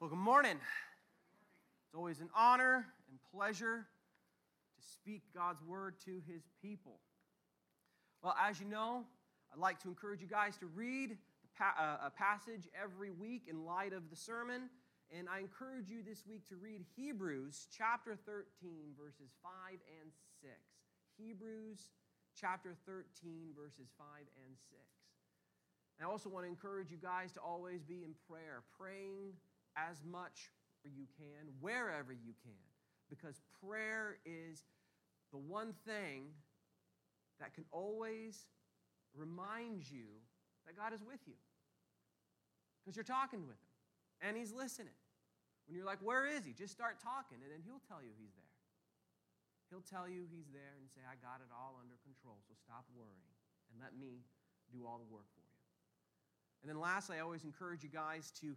Well, good morning. It's always an honor and pleasure to speak God's word to his people. Well, as you know, I'd like to encourage you guys to read uh, a passage every week in light of the sermon. And I encourage you this week to read Hebrews chapter 13, verses 5 and 6. Hebrews chapter 13, verses 5 and 6. And I also want to encourage you guys to always be in prayer, praying as much you can, wherever you can, because prayer is the one thing that can always remind you that God is with you. Because you're talking with Him and He's listening. When you're like, Where is He? Just start talking, and then He'll tell you He's there. He'll tell you He's there and say, I got it all under control, so stop worrying and let me do all the work for you. And then lastly, I always encourage you guys to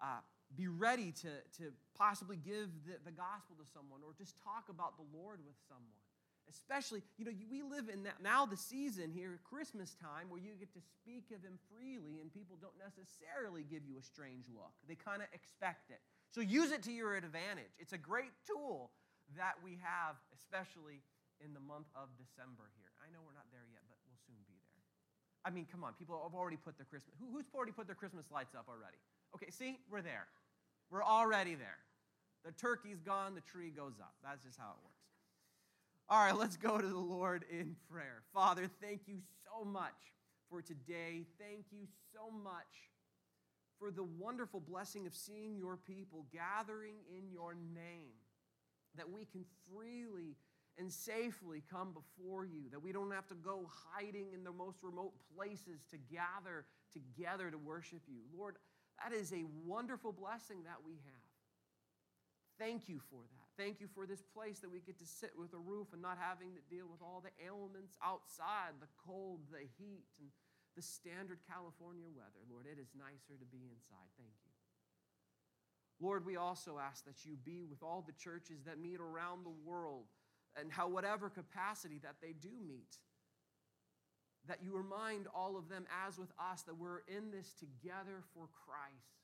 uh, be ready to, to possibly give the, the gospel to someone or just talk about the Lord with someone. Especially, you know, we live in that, now the season here, Christmas time, where you get to speak of Him freely and people don't necessarily give you a strange look. They kind of expect it. So use it to your advantage. It's a great tool that we have, especially in the month of December here. I know we're not there yet, but we'll soon be there. I mean, come on, people have already put their Christmas, who, who's already put their Christmas lights up already? Okay, see, we're there. We're already there. The turkey's gone, the tree goes up. That's just how it works. All right, let's go to the Lord in prayer. Father, thank you so much for today. Thank you so much for the wonderful blessing of seeing your people gathering in your name, that we can freely and safely come before you, that we don't have to go hiding in the most remote places to gather together to worship you. Lord, that is a wonderful blessing that we have. Thank you for that. Thank you for this place that we get to sit with a roof and not having to deal with all the ailments outside the cold, the heat, and the standard California weather. Lord, it is nicer to be inside. Thank you. Lord, we also ask that you be with all the churches that meet around the world and how whatever capacity that they do meet that you remind all of them as with us that we're in this together for Christ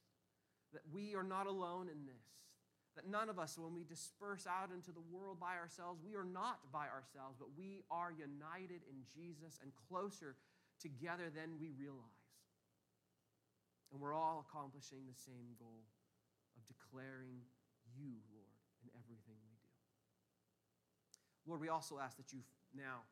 that we are not alone in this that none of us when we disperse out into the world by ourselves we are not by ourselves but we are united in Jesus and closer together than we realize. And we're all accomplishing the same goal of declaring you Lord in everything we do. Lord, we also ask that you now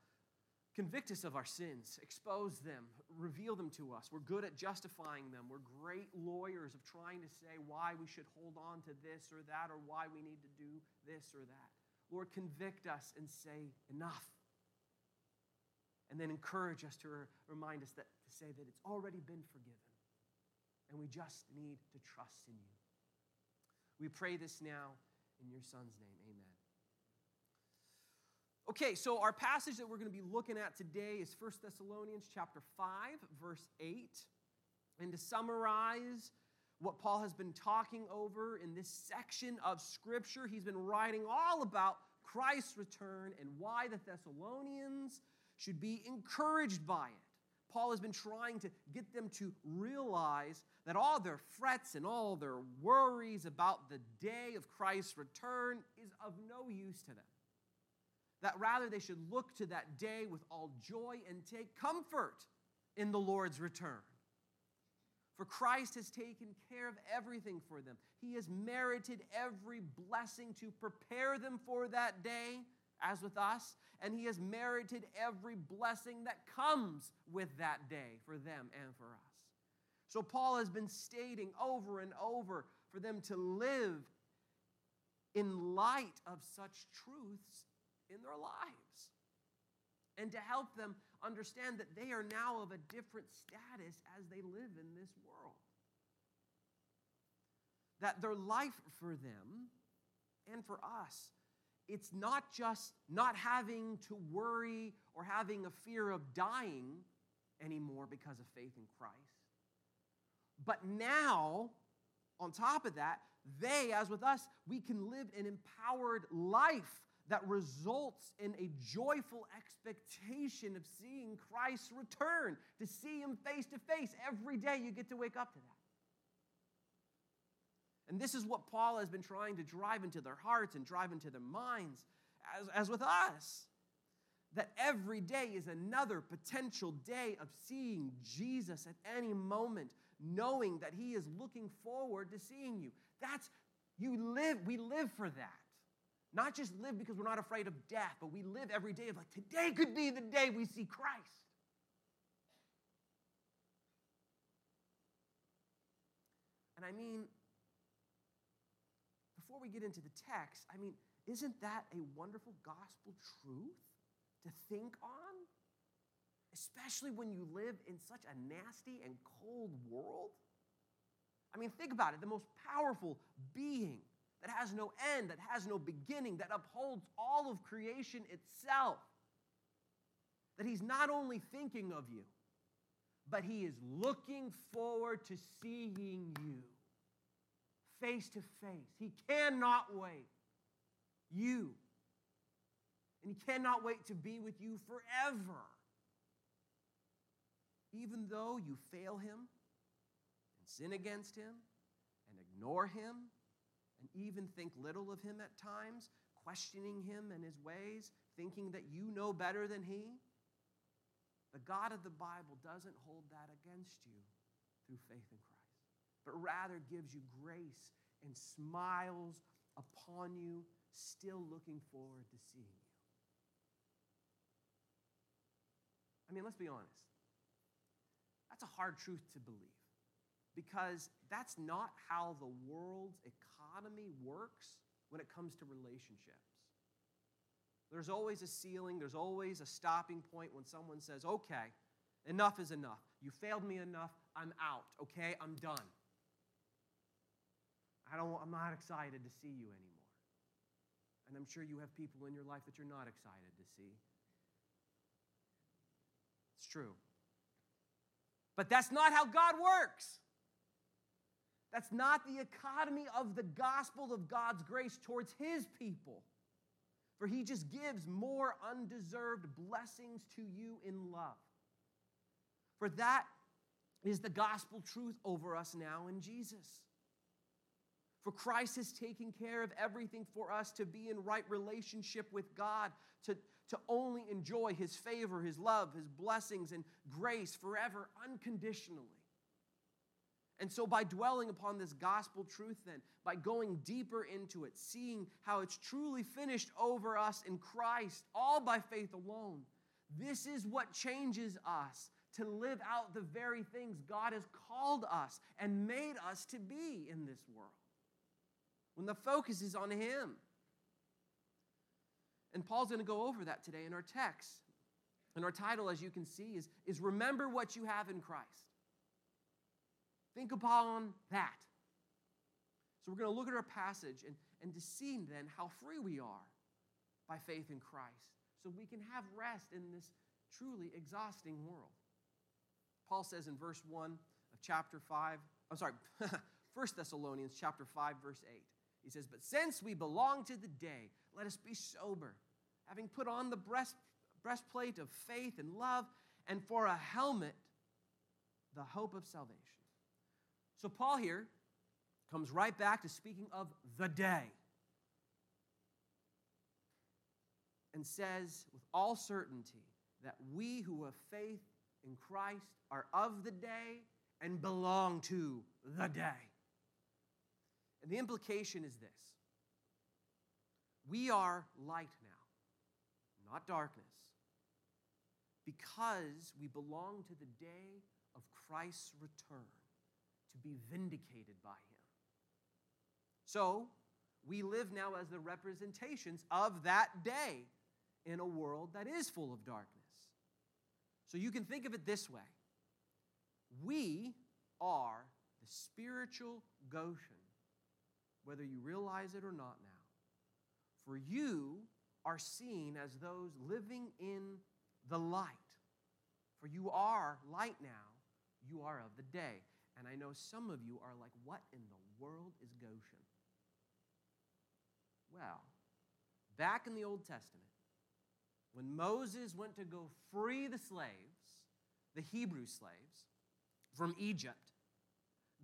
convict us of our sins, expose them, reveal them to us. We're good at justifying them. We're great lawyers of trying to say why we should hold on to this or that or why we need to do this or that. Lord, convict us and say, enough. And then encourage us to remind us that to say that it's already been forgiven. And we just need to trust in you. We pray this now in your Son's name. Amen. Okay, so our passage that we're going to be looking at today is 1 Thessalonians chapter 5, verse 8. And to summarize what Paul has been talking over in this section of Scripture, he's been writing all about Christ's return and why the Thessalonians should be encouraged by it. Paul has been trying to get them to realize that all their frets and all their worries about the day of Christ's return is of no use to them that rather they should look to that day with all joy and take comfort in the Lord's return. For Christ has taken care of everything for them. He has merited every blessing to prepare them for that day, as with us, and He has merited every blessing that comes with that day for them and for us. So, Paul has been stating over and over for them to live in light of such truths in their lives and to help them understand that they are now of a different status as they live in this world. That their life for them and for us, it's not just not having to worry or having a fear of dying anymore because of faith in Christ. But now, on top of that, they, as with us, we can live an empowered life that results in a joyful expectation of seeing Christ return, to see Him face to face. Every day you get to wake up to that. And this is what Paul has been trying to drive into their hearts and drive into their minds, as, as with us. That every day is another potential day of seeing Jesus at any moment, knowing that He is looking forward to seeing you. That's, you live, we live for that. Not just live because we're not afraid of death, but we live every day of like, today could be the day we see Christ. And I mean, before we get into the text, I mean, isn't that a wonderful gospel truth to think on? Especially when you live in such a nasty and cold world? I mean, think about it the most powerful being that has no end, that has no beginning, that upholds all of creation itself. That he's not only thinking of you, but he is looking forward to seeing you face to face. He cannot wait. You. And he cannot wait to be with you forever. Even though you fail him and sin against him and ignore him and even think little of him at times, questioning him and his ways, thinking that you know better than he, the God of the Bible doesn't hold that against you through faith in Christ but rather gives you grace and smiles upon you, still looking forward to seeing you. I mean, let's be honest. That's a hard truth to believe because that's not how the world's economy works when it comes to relationships. There's always a ceiling, there's always a stopping point when someone says, okay, enough is enough. You failed me enough, I'm out, okay? I'm done. I don't, I'm not excited to see you anymore. And I'm sure you have people in your life that you're not excited to see. It's true. But that's not how God works. That's not the economy of the gospel of God's grace towards his people. For he just gives more undeserved blessings to you in love. For that is the gospel truth over us now in Jesus. For Christ has taken care of everything for us to be in right relationship with God, to, to only enjoy His favor, His love, His blessings, and grace forever unconditionally. And so, by dwelling upon this gospel truth, then, by going deeper into it, seeing how it's truly finished over us in Christ, all by faith alone, this is what changes us to live out the very things God has called us and made us to be in this world when the focus is on Him. And Paul's going to go over that today in our text. And our title, as you can see, is, is Remember What You Have in Christ. Think upon that. So we're going to look at our passage and, and to see then how free we are by faith in Christ so we can have rest in this truly exhausting world. Paul says in verse 1 of chapter 5, I'm sorry, 1 Thessalonians chapter 5 verse 8. He says, But since we belong to the day, let us be sober, having put on the breast, breastplate of faith and love, and for a helmet, the hope of salvation. So, Paul here comes right back to speaking of the day and says with all certainty that we who have faith in Christ are of the day and belong to the day. And the implication is this we are light now, not darkness, because we belong to the day of Christ's return to be vindicated by him. So, we live now as the representations of that day in a world that is full of darkness. So you can think of it this way we are the spiritual Goshen whether you realize it or not now. For you are seen as those living in the light. For you are light now, you are of the day. And I know some of you are like, what in the world is Goshen? Well, back in the Old Testament, when Moses went to go free the slaves, the Hebrew slaves, from Egypt,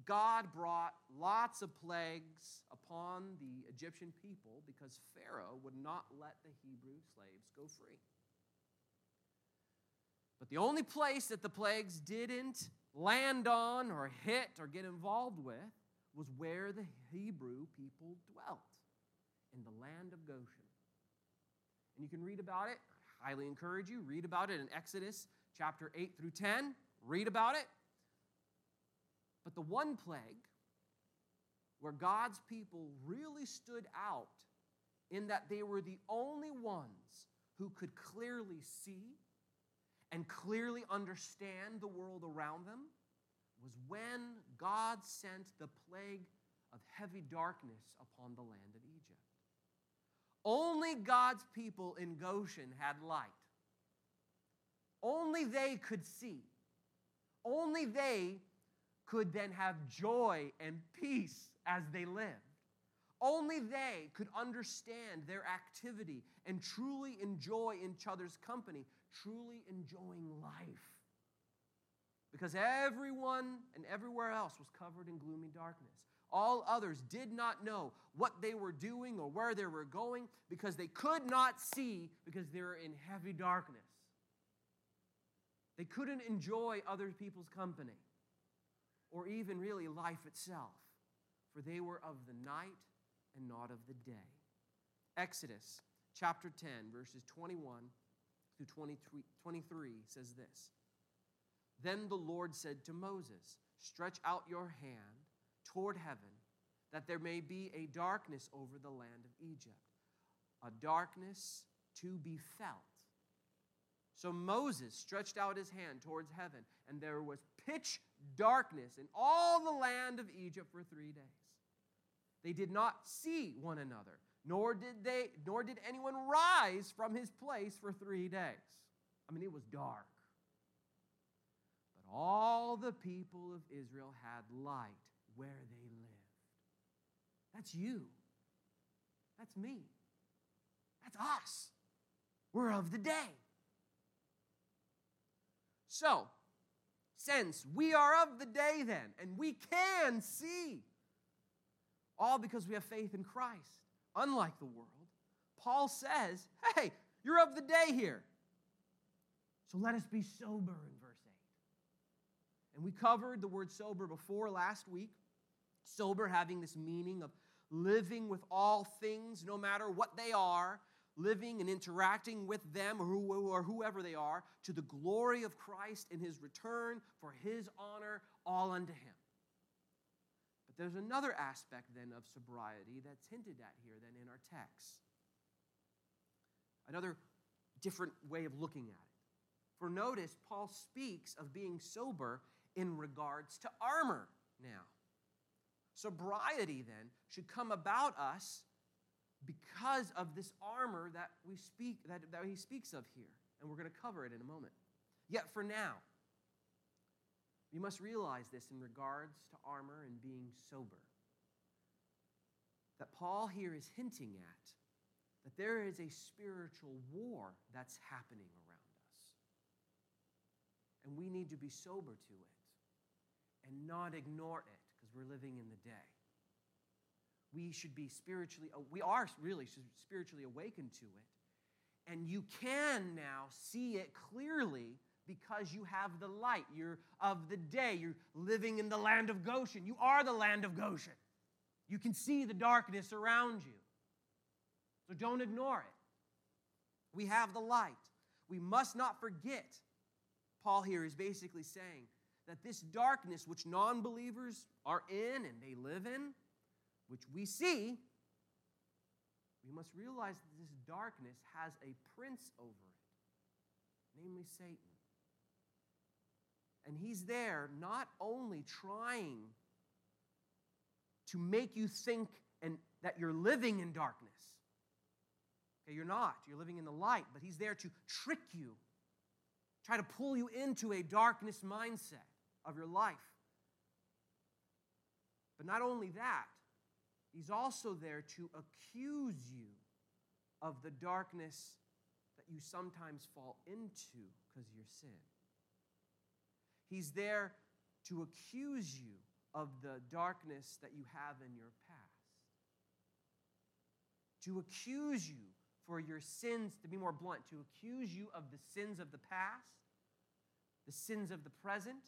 God brought lots of plagues upon the Egyptian people because Pharaoh would not let the Hebrew slaves go free. But the only place that the plagues didn't land on or hit or get involved with was where the Hebrew people dwelt in the land of Goshen. And you can read about it. I highly encourage you, read about it in Exodus chapter 8 through 10. Read about it. But the one plague where God's people really stood out in that they were the only ones who could clearly see and clearly understand the world around them was when God sent the plague of heavy darkness upon the land of Egypt. Only God's people in Goshen had light. Only they could see. Only they could then have joy and peace as they lived. Only they could understand their activity and truly enjoy each other's company, truly enjoying life. Because everyone and everywhere else was covered in gloomy darkness. All others did not know what they were doing or where they were going because they could not see because they were in heavy darkness. They couldn't enjoy other people's company or even really life itself, for they were of the night and not of the day. Exodus chapter 10, verses 21 through 23, 23 says this Then the Lord said to Moses, Stretch out your hand toward heaven, that there may be a darkness over the land of Egypt, a darkness to be felt. So Moses stretched out his hand towards heaven, and there was pitch darkness in all the land of Egypt for three days. They did not see one another, nor did they, nor did anyone rise from his place for three days. I mean, it was dark. But all the people of Israel had light where they lived. That's you. That's me. That's us. We're of the day. So, since we are of the day then, and we can see, all because we have faith in Christ, unlike the world, Paul says, hey, you're of the day here. So let us be sober in verse 8. And we covered the word sober before last week. Sober having this meaning of living with all things, no matter what they are, living and interacting with them or, who, or whoever they are to the glory of Christ in his return for his honor, all unto him. There's another aspect then of sobriety that's hinted at here than in our text. Another different way of looking at it. For notice, Paul speaks of being sober in regards to armor now. Sobriety then should come about us because of this armor that we speak that, that he speaks of here and we're going to cover it in a moment yet for now you must realize this in regards to armor and being sober. That paul here is hinting at that there is a spiritual war that's happening around us. And we need to be sober to it and not ignore it because we're living in the day. We should be spiritually, uh, we are really spiritually awakened to it. And you can now see it clearly because you have the light. You're of the day. You're living in the land of Goshen. You are the land of Goshen. You can see the darkness around you. So don't ignore it. We have the light. We must not forget, Paul here is basically saying that this darkness which non believers are in and they live in, which we see, we must realize that this darkness has a prince over it, namely Satan. And he's there not only trying to make you think and that you're living in darkness. Okay, you're not. You're living in the light, but he's there to trick you, try to pull you into a darkness mindset of your life. But not only that, He's also there to accuse you of the darkness that you sometimes fall into because of your sin. He's there to accuse you of the darkness that you have in your past, to accuse you for your sins, to be more blunt, to accuse you of the sins of the past, the sins of the present,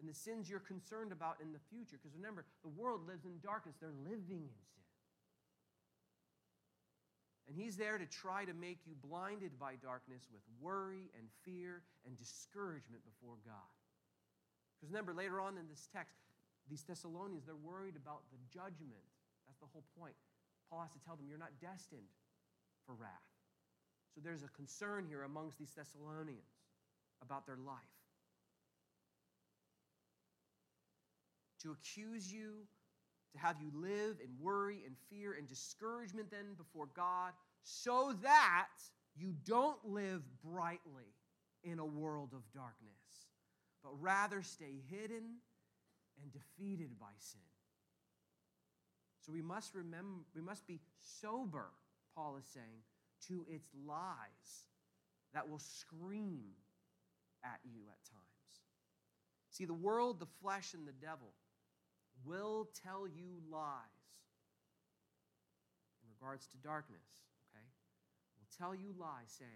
and the sins you're concerned about in the future. Because remember, the world lives in darkness, they're living in sin. And he's there to try to make you blinded by darkness with worry and fear and discouragement before God. Because remember, later on in this text, these Thessalonians, they're worried about the judgment. That's the whole point. Paul has to tell them, you're not destined for wrath. So there's a concern here amongst these Thessalonians about their life. To accuse you, to have you live in worry and fear and discouragement then before God, so that you don't live brightly in a world of darkness, but rather stay hidden and defeated by sin. So we must remember, we must be sober, Paul is saying, to its lies that will scream at you at times. See, the world, the flesh, and the devil will tell you lies in regards to darkness, okay? Will tell you lies saying,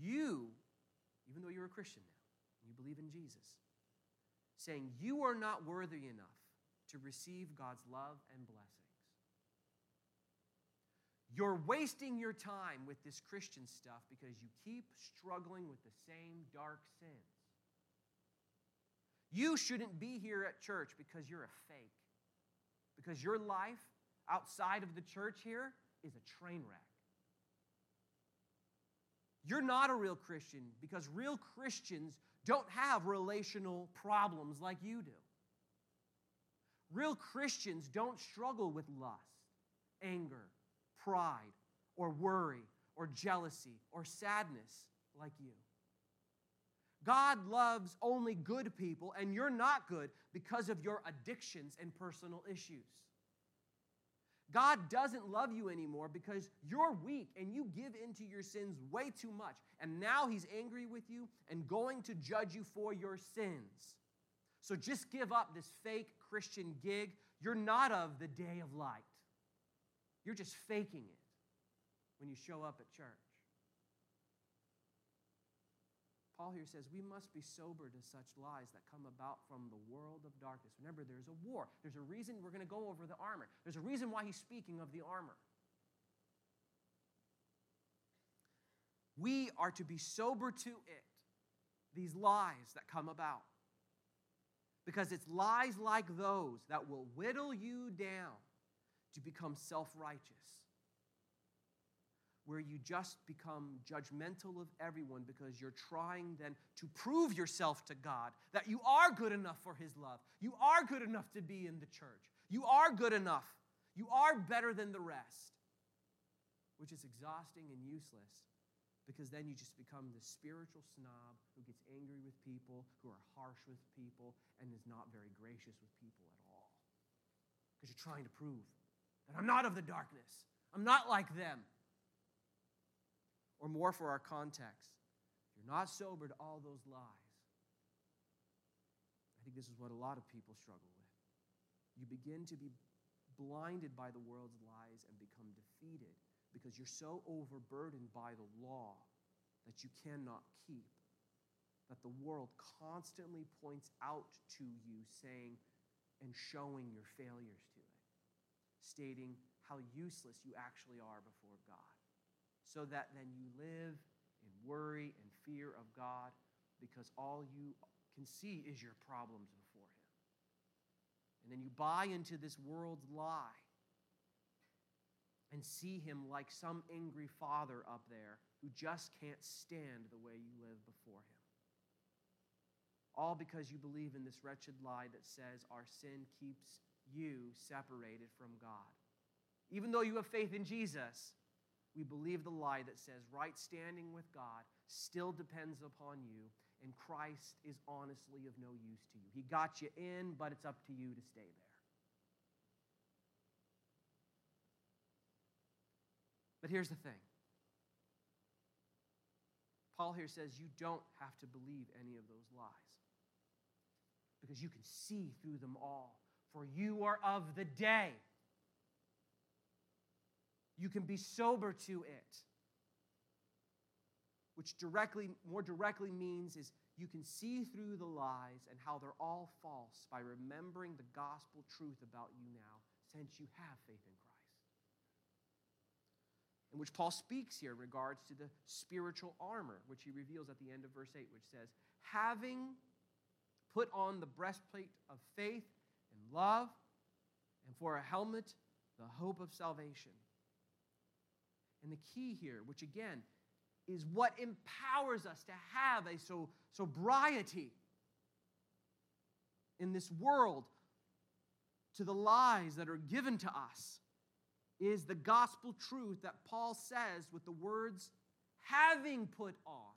you, even though you're a Christian now, you believe in Jesus, saying you are not worthy enough to receive God's love and blessings. You're wasting your time with this Christian stuff because you keep struggling with the same dark sins. You shouldn't be here at church because you're a fake. Because your life outside of the church here is a train wreck. You're not a real Christian because real Christians don't have relational problems like you do. Real Christians don't struggle with lust, anger, pride, or worry, or jealousy, or sadness like you. God loves only good people, and you're not good because of your addictions and personal issues. God doesn't love you anymore because you're weak and you give into your sins way too much. And now He's angry with you and going to judge you for your sins. So just give up this fake Christian gig. You're not of the day of light, you're just faking it when you show up at church. Paul here says we must be sober to such lies that come about from the world of darkness. Remember, there's a war. There's a reason we're going to go over the armor. There's a reason why he's speaking of the armor. We are to be sober to it, these lies that come about. Because it's lies like those that will whittle you down to become self righteous where you just become judgmental of everyone because you're trying then to prove yourself to God that you are good enough for His love. You are good enough to be in the church. You are good enough. You are better than the rest, which is exhausting and useless because then you just become the spiritual snob who gets angry with people, who are harsh with people, and is not very gracious with people at all. Because you're trying to prove that I'm not of the darkness, I'm not like them or more for our context. If you're not sober to all those lies, I think this is what a lot of people struggle with. You begin to be blinded by the world's lies and become defeated because you're so overburdened by the law that you cannot keep. That the world constantly points out to you, saying and showing your failures to it, stating how useless you actually are before so that then you live in worry and fear of God because all you can see is your problems before Him. And then you buy into this world's lie and see Him like some angry father up there who just can't stand the way you live before Him. All because you believe in this wretched lie that says our sin keeps you separated from God. Even though you have faith in Jesus, we believe the lie that says right standing with God still depends upon you, and Christ is honestly of no use to you. He got you in, but it's up to you to stay there. But here's the thing Paul here says you don't have to believe any of those lies. because you can see through them all, for you are of the day. You can be sober to it, which directly, more directly means is you can see through the lies and how they're all false by remembering the gospel truth about you now, since you have faith in Christ in which Paul speaks here in regards to the spiritual armor, which he reveals at the end of verse 8, which says, Having put on the breastplate of faith and love, and for a helmet, the hope of salvation. And the key here, which again is what empowers us to have a so, sobriety in this world to the lies that are given to us is the gospel truth that Paul says with the words, having put on.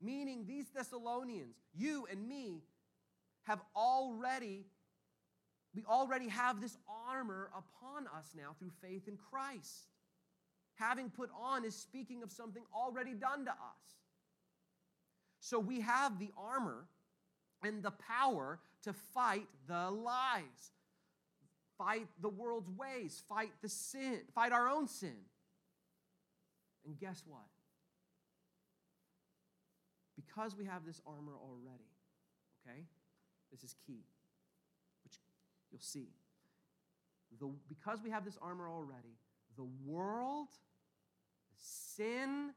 Meaning, these Thessalonians, you and me, have already, we already have this armor upon us now through faith in Christ. Having put on is speaking of something already done to us. So we have the armor and the power to fight the lies fight the world's ways, fight the sin, fight our own sin. And guess what? Because we have this armor already, okay? This is key, which you'll see. The, because we have this armor already, the world, sin,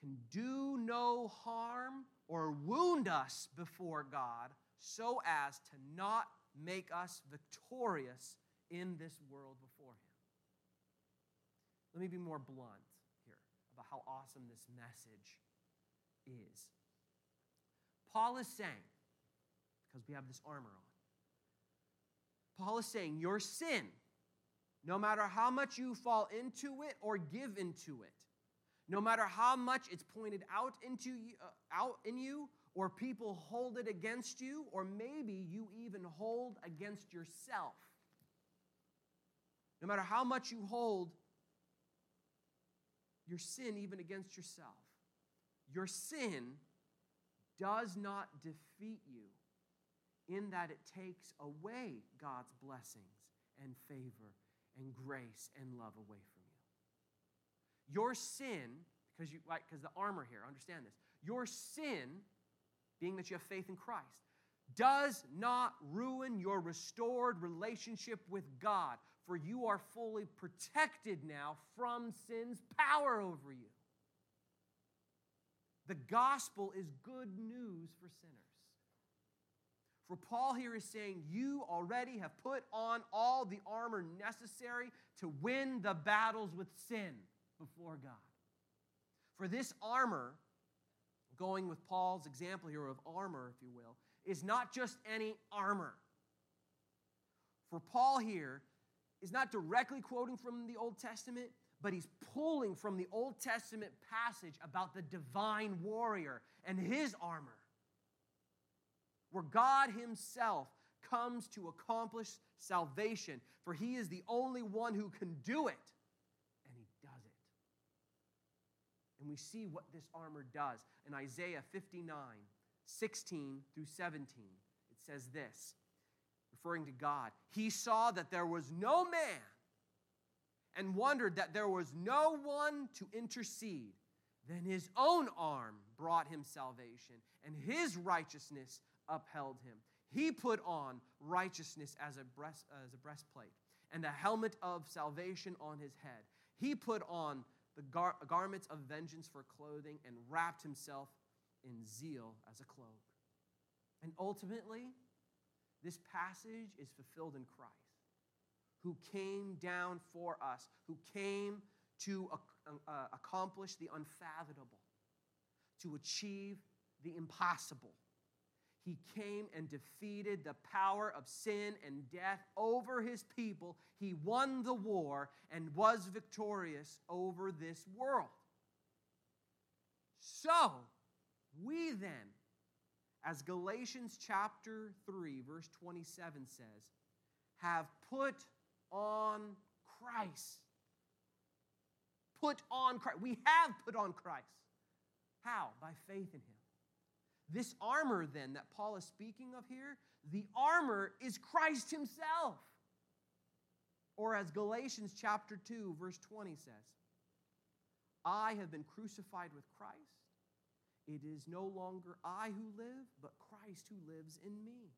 can do no harm or wound us before God so as to not make us victorious in this world before him. Let me be more blunt here about how awesome this message is. Paul is saying, because we have this armor on, Paul is saying, Your sin, no matter how much you fall into it or give into it, no matter how much it's pointed out into you, uh, out in you or people hold it against you or maybe you even hold against yourself no matter how much you hold your sin even against yourself, your sin does not defeat you in that it takes away God's blessings and favor and grace and love away from you. Your sin, because you like because the armor here, understand this. Your sin, being that you have faith in Christ, does not ruin your restored relationship with God for you are fully protected now from sin's power over you. The gospel is good news for sinners. For Paul here is saying, You already have put on all the armor necessary to win the battles with sin before God. For this armor, going with Paul's example here of armor, if you will, is not just any armor. For Paul here, is not directly quoting from the Old Testament, but he's pulling from the Old Testament passage about the divine warrior and his armor, where God himself comes to accomplish salvation, for he is the only one who can do it, and he does it. And we see what this armor does in Isaiah 59 16 through 17. It says this referring to God, he saw that there was no man and wondered that there was no one to intercede. Then his own arm brought him salvation, and his righteousness upheld him. He put on righteousness as a, breast, as a breastplate, and the helmet of salvation on his head. He put on the gar- garments of vengeance for clothing and wrapped himself in zeal as a cloak. And ultimately, this passage is fulfilled in Christ, who came down for us, who came to uh, accomplish the unfathomable, to achieve the impossible. He came and defeated the power of sin and death over his people. He won the war and was victorious over this world. So, we then as Galatians chapter 3, verse 27 says, have put on Christ. Put on Christ. We have put on Christ. How? By faith in Him. This armor, then, that Paul is speaking of here, the armor is Christ Himself. Or as Galatians chapter 2, verse 20 says, I have been crucified with Christ. It is no longer I who live, but Christ who lives in me.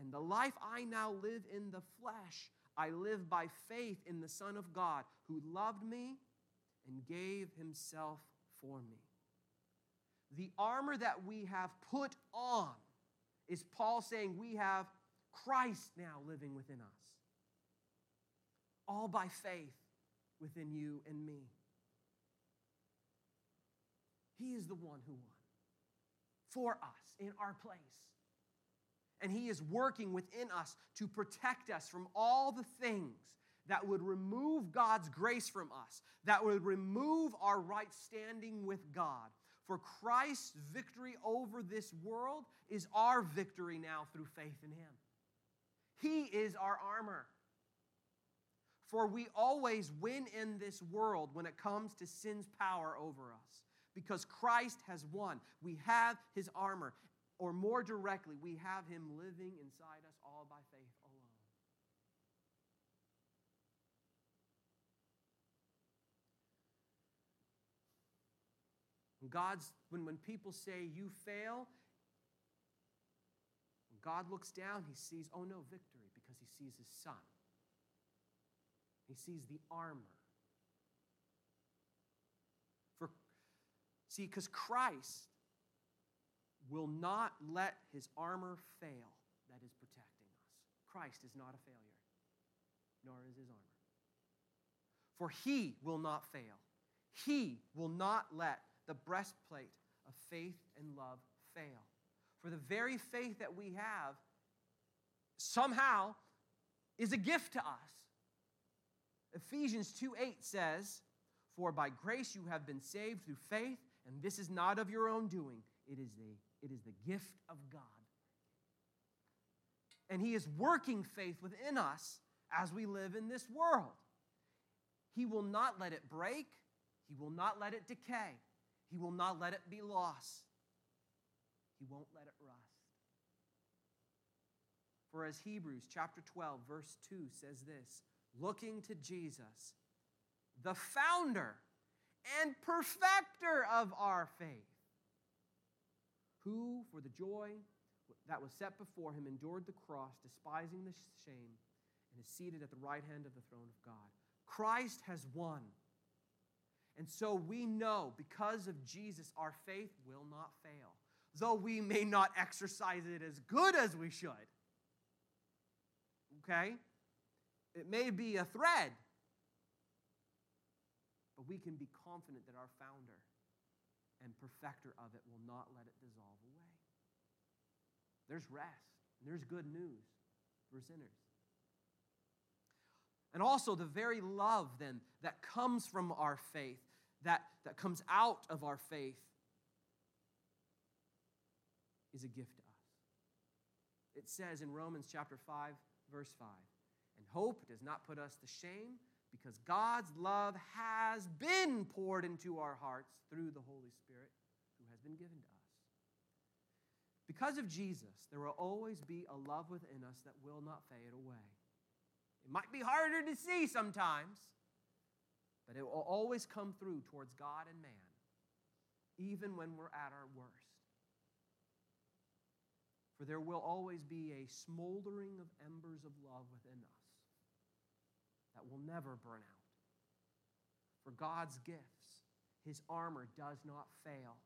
And the life I now live in the flesh, I live by faith in the Son of God who loved me and gave himself for me. The armor that we have put on is Paul saying we have Christ now living within us. All by faith within you and me. He is the one who won for us in our place. And He is working within us to protect us from all the things that would remove God's grace from us, that would remove our right standing with God. For Christ's victory over this world is our victory now through faith in Him. He is our armor. For we always win in this world when it comes to sin's power over us because Christ has won. We have his armor. Or more directly, we have him living inside us all by faith alone. When God's when, when people say you fail, when God looks down, he sees, oh no, victory, because he sees his son. He sees the armor. For, see, because Christ will not let his armor fail that is protecting us. Christ is not a failure, nor is his armor. For he will not fail. He will not let the breastplate of faith and love fail. For the very faith that we have somehow is a gift to us. Ephesians 2 8 says, For by grace you have been saved through faith and this is not of your own doing, it is the, it is the gift of God. And He is working faith within us as we live in this world. He will not let it break, He will not let it decay, He will not let it be lost, He won't let it rust. For as Hebrews chapter 12, verse 2 says this looking to Jesus, the founder and perfecter of our faith, who, for the joy that was set before him, endured the cross, despising the shame, and is seated at the right hand of the throne of God. Christ has won. And so we know because of Jesus, our faith will not fail, though we may not exercise it as good as we should. Okay? It may be a thread, but we can be confident that our founder and perfecter of it will not let it dissolve away. There's rest, there's good news for sinners. And also, the very love then that comes from our faith, that, that comes out of our faith, is a gift to us. It says in Romans chapter 5, verse 5 And hope does not put us to shame because God's love has been poured into our hearts through the Holy Spirit who has been given to us. Because of Jesus, there will always be a love within us that will not fade away. It might be harder to see sometimes, but it will always come through towards God and man, even when we're at our worst. For there will always be a smoldering of embers of love within us that will never burn out. For God's gifts, his armor does not fail.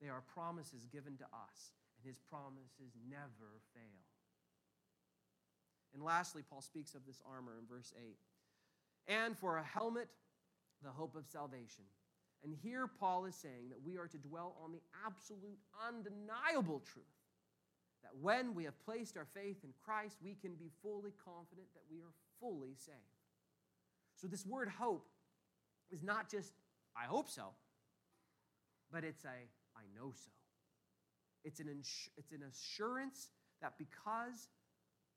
They are promises given to us, and his promises never fail. And lastly, Paul speaks of this armor in verse 8. And for a helmet, the hope of salvation. And here Paul is saying that we are to dwell on the absolute, undeniable truth that when we have placed our faith in Christ, we can be fully confident that we are fully saved. So, this word hope is not just, I hope so, but it's a, I know so. It's an, it's an assurance that because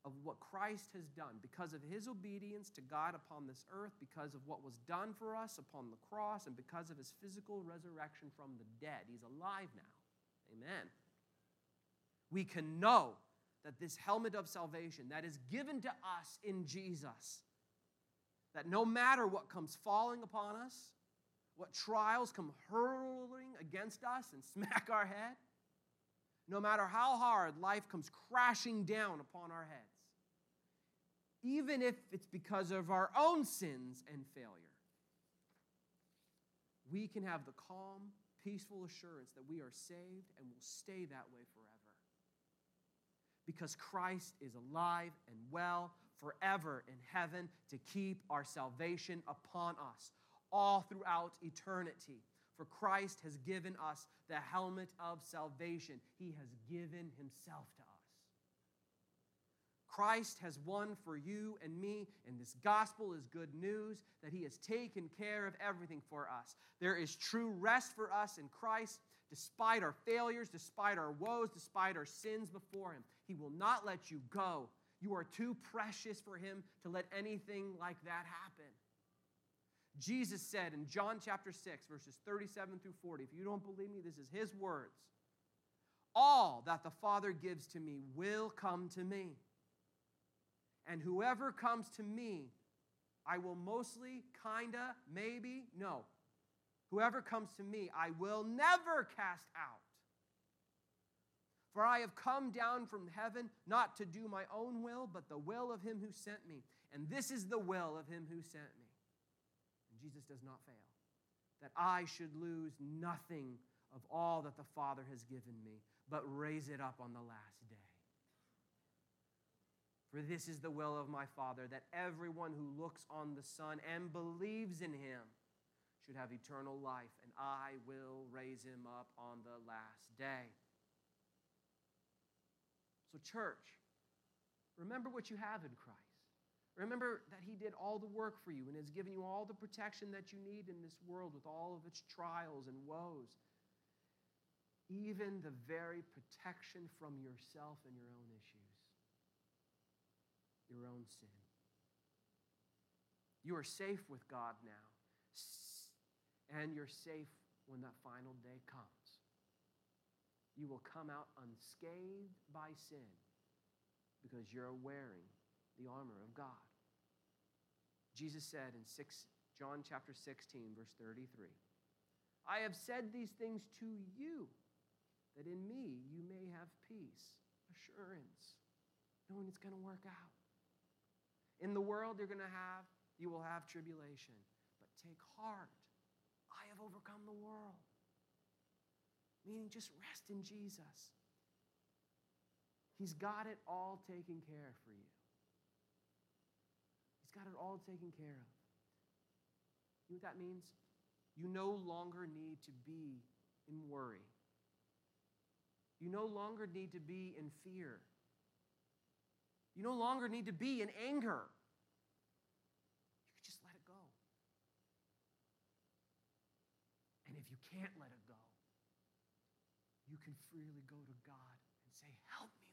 of what Christ has done, because of his obedience to God upon this earth, because of what was done for us upon the cross, and because of his physical resurrection from the dead, he's alive now. Amen. we can know that this helmet of salvation that is given to us in Jesus, that no matter what comes falling upon us, what trials come hurling against us and smack our head, no matter how hard life comes crashing down upon our heads, even if it's because of our own sins and failure, we can have the calm, peaceful assurance that we are saved and will stay that way forever. Because Christ is alive and well forever in heaven to keep our salvation upon us all throughout eternity. For Christ has given us the helmet of salvation, He has given Himself to us. Christ has won for you and me, and this gospel is good news that He has taken care of everything for us. There is true rest for us in Christ, despite our failures, despite our woes, despite our sins before Him. He will not let you go. You are too precious for Him to let anything like that happen. Jesus said in John chapter 6, verses 37 through 40, if you don't believe me, this is his words. All that the Father gives to me will come to me. And whoever comes to me, I will mostly, kinda, maybe, no. Whoever comes to me, I will never cast out. For I have come down from heaven not to do my own will, but the will of him who sent me. And this is the will of him who sent me Jesus does not fail, that I should lose nothing of all that the Father has given me, but raise it up on the last day. For this is the will of my Father, that everyone who looks on the Son and believes in him should have eternal life, and I will raise him up on the last day. So, church, remember what you have in Christ. Remember that He did all the work for you and has given you all the protection that you need in this world with all of its trials and woes. Even the very protection from yourself and your own issues, your own sin. You are safe with God now, and you're safe when that final day comes. You will come out unscathed by sin because you're wearing the armor of God. Jesus said in 6, John chapter 16, verse 33, I have said these things to you, that in me you may have peace, assurance, knowing it's going to work out. In the world you're going to have, you will have tribulation. But take heart, I have overcome the world. Meaning just rest in Jesus. He's got it all taken care for you He's got it all taken care of. You know what that means? You no longer need to be in worry. You no longer need to be in fear. You no longer need to be in anger. You can just let it go. And if you can't let it go, you can freely go to God